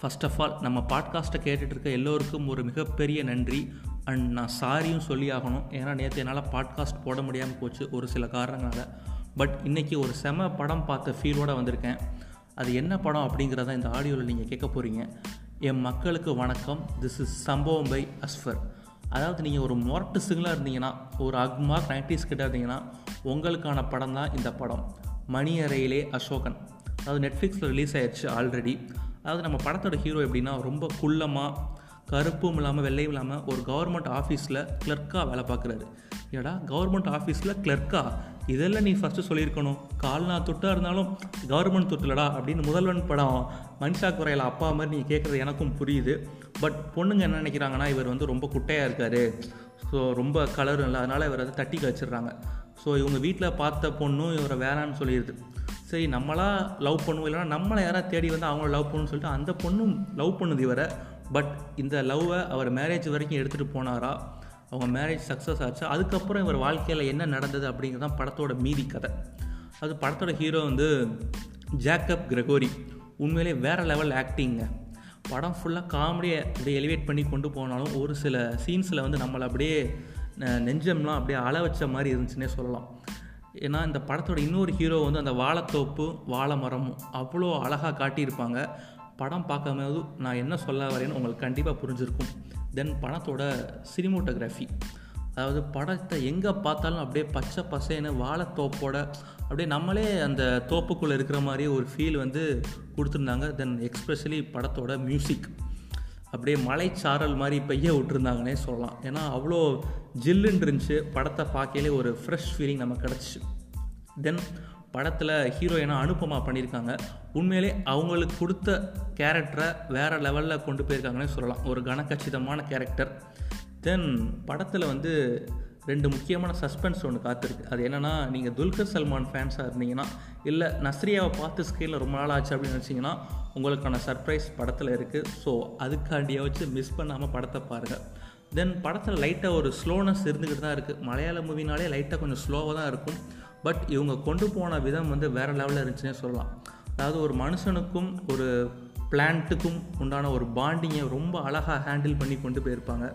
First of all நம்ம பாட்காஸ்ட்டை கேட்டுட்டு இருக்க எல்லோருக்கும் ஒரு மிகப்பெரிய நன்றி. அண்ட் நான் சாரியும் சொல்லி ஆகணும் ஏன்னா நேற்று என்னால் பாட்காஸ்ட் போட முடியாமல் போச்சு ஒரு சில காரணங்களால். பட் இன்றைக்கி ஒரு செம படம் பார்த்த ஃபீலோடு வந்திருக்கேன். அது என்ன படம் அப்படிங்கிறத இந்த ஆடியோவில் நீங்கள் கேட்க போகிறீங்க என் மக்களுக்கு வணக்கம். திஸ் இஸ் சம்பவம் பை அஸ்ஃபர் அதாவது நீங்கள் ஒரு மொரட்டு சிங்கிளாக இருந்தீங்கன்னா ஒரு அக்மார்க் நைன்டிஸ் கிட்ட இருந்தீங்கன்னா உங்களுக்கான படம் தான் இந்த படம். மணி அறையிலே அசோகன். அதாவது நெட்ஃப்ளிக்ஸில் ரிலீஸ் ஆயிடுச்சு ஆல்ரெடி அதாவது நம்ம படத்தோட ஹீரோ எப்படின்னா ரொம்ப குள்ளமாக கருப்பும் இல்லாமல் வெள்ளையும் இல்லாமல் ஒரு கவர்மெண்ட் ஆஃபீஸில் கிளர்க்காக வேலை பார்க்குறாரு. ஏடா கவர்மெண்ட் ஆஃபீஸில் கிளர்க்கா இதெல்லாம் நீ ஃபஸ்ட்டு சொல்லியிருக்கணும். கால்னா தொட்டாக இருந்தாலும் கவர்மெண்ட் தொட்டிலடா அப்படின்னு முதல்வன் படம் மனுஷா குறையில் அப்பா மாதிரி நீங்கள் கேட்குறது எனக்கும் புரியுது. பட் பொண்ணுங்க என்ன நினைக்கிறாங்கன்னா இவர் வந்து ரொம்ப குட்டையாக இருக்கார். ஸோ ரொம்ப கலரும் இல்லை அதனால் இவர் வந்து தட்டி கழிச்சிடுறாங்க. ஸோ இவங்க வீட்டில் பார்த்த பொண்ணும் இவரை வேணான்னு சொல்லிடுது. சரி நம்மளா லவ் பண்ணுவோம் இல்லைனா நம்மளை யாராவது தேடி வந்து அவங்கள லவ் பண்ணணும்னு சொல்லிட்டு அந்த பொண்ணும் லவ் பண்ணுது இவரை. பட் இந்த லவ்வை அவர் மேரேஜ் வரைக்கும் எடுத்துகிட்டு போனாரா? அவங்க மேரேஜ் சக்ஸஸ் ஆச்சு? அதுக்கப்புறம் இவர் வாழ்க்கையில் என்ன நடந்தது அப்படிங்கிறது தான் படத்தோட மீதி கதை. அது படத்தோட ஹீரோ வந்து ஜேக்கப் கிரெகோரி. உண்மையிலே வேறு லெவல் ஆக்டிங்க படம் ஃபுல்லாக காமெடியை அப்படியே எலிவேட் பண்ணி கொண்டு போனாலும் ஒரு சில சீன்ஸில் வந்து நம்மளை அப்படியே நெஞ்சம்லாம் அப்படியே அள வச்ச மாதிரி இருந்துச்சுன்னே சொல்லலாம். ஏன்னா இந்த படத்தோட இன்னொரு ஹீரோ வந்து அந்த வாழைத்தோப்பு வாழை மரமும் அவ்வளோ அழகாக காட்டியிருப்பாங்க. படம் பார்க்கும்போது நான் என்ன சொல்ல வரேன்னு உங்களுக்கு கண்டிப்பாக புரிஞ்சிருக்கும். தென் படத்தோட சினிமோட்டோகிராஃபி அதாவது படத்தை எங்கே பார்த்தாலும் அப்படியே பச்சை பசேன்னு வாழைத்தோப்போட அப்படியே நம்மளே அந்த தோப்புக்குள்ளே இருக்கிற மாதிரி ஒரு ஃபீல் வந்து கொடுத்துருந்தாங்க. தென் எக்ஸ்பெஷலி படத்தோட மியூசிக் அப்படியே மலைச்சாரல் மாதிரி பெய்ய விட்டுருந்தாங்கன்னே சொல்லலாம். ஏன்னா அவ்வளோ ஜில்லுன்னு இருந்துச்சு. படத்தை பார்க்கையிலே ஒரு ஃப்ரெஷ் ஃபீலிங் நமக்கு கிடச்சிச்சு. தென் படத்தில் ஹீரோயினாக அனுப்பமா பண்ணியிருக்காங்க. உண்மையிலே அவங்களுக்கு கொடுத்த கேரக்டரை வேறு லெவலில் கொண்டு போயிருக்காங்கன்னே சொல்லலாம். ஒரு கனக்கச்சிதமான கேரக்டர் தென் படத்தில் வந்து ரெண்டு முக்கியமான சஸ்பென்ஸ் ஒன்று காத்திருக்கு. அது என்னென்னா நீங்கள் துல்கர் சல்மான் ஃபேன்ஸாக இருந்தீங்கன்னா இல்லை நஸ்ரியாவை பார்த்து ஸ்கிரீனில் ரொம்ப நாள் ஆச்சு அப்படின்னு நினச்சிங்கன்னா உங்களுக்கான சர்ப்ரைஸ் படத்தில் இருக்குது ஸோ அதுக்காண்டியை வச்சு மிஸ் பண்ணாமல் படத்தை பாருங்கள் தென் படத்தில் லைட்டாக ஒரு ஸ்லோனஸ் இருந்துக்கிட்டு தான் இருக்குது மலையாள மூவினாலே லைட்டாக கொஞ்சம் ஸ்லோவாக தான் இருக்கும். பட் இவங்க கொண்டு போன விதம் வந்து வேறு லெவலில் இருந்துச்சுன்னே சொல்லலாம். அதாவது ஒரு மனுஷனுக்கும் ஒரு பிளான்ட்டுக்கும் உண்டான ஒரு பாண்டிங்கை ரொம்ப அழகாக ஹேண்டில் பண்ணி கொண்டு போயிருப்பாங்க.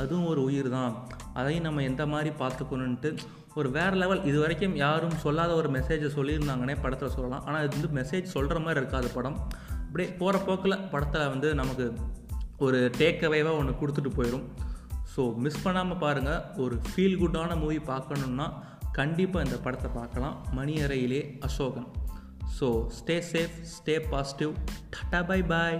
அதுவும் ஒரு உயிர் தான். அதையும் நம்ம எந்த மாதிரி பார்த்துக்கணுன்ட்டு ஒரு வேறு லெவல் இது வரைக்கும் யாரும் சொல்லாத ஒரு மெசேஜை சொல்லியிருந்தாங்கன்னே படத்தில் சொல்லலாம். ஆனால் இது வந்து மெசேஜ் சொல்கிற மாதிரி இருக்காது படம். அப்படியே போகிற போக்கில் படத்தில் வந்து நமக்கு ஒரு டேக் அவேவாக ஒன்று கொடுத்துட்டு போயிடும் ஸோ மிஸ் பண்ணாமல் பாருங்கள் ஒரு ஃபீல் குட்டான மூவி பார்க்கணுன்னா கண்டிப்பாக இந்த படத்தை பார்க்கலாம். மணி அறையிலே Ashokan. So stay safe stay positive tata bye bye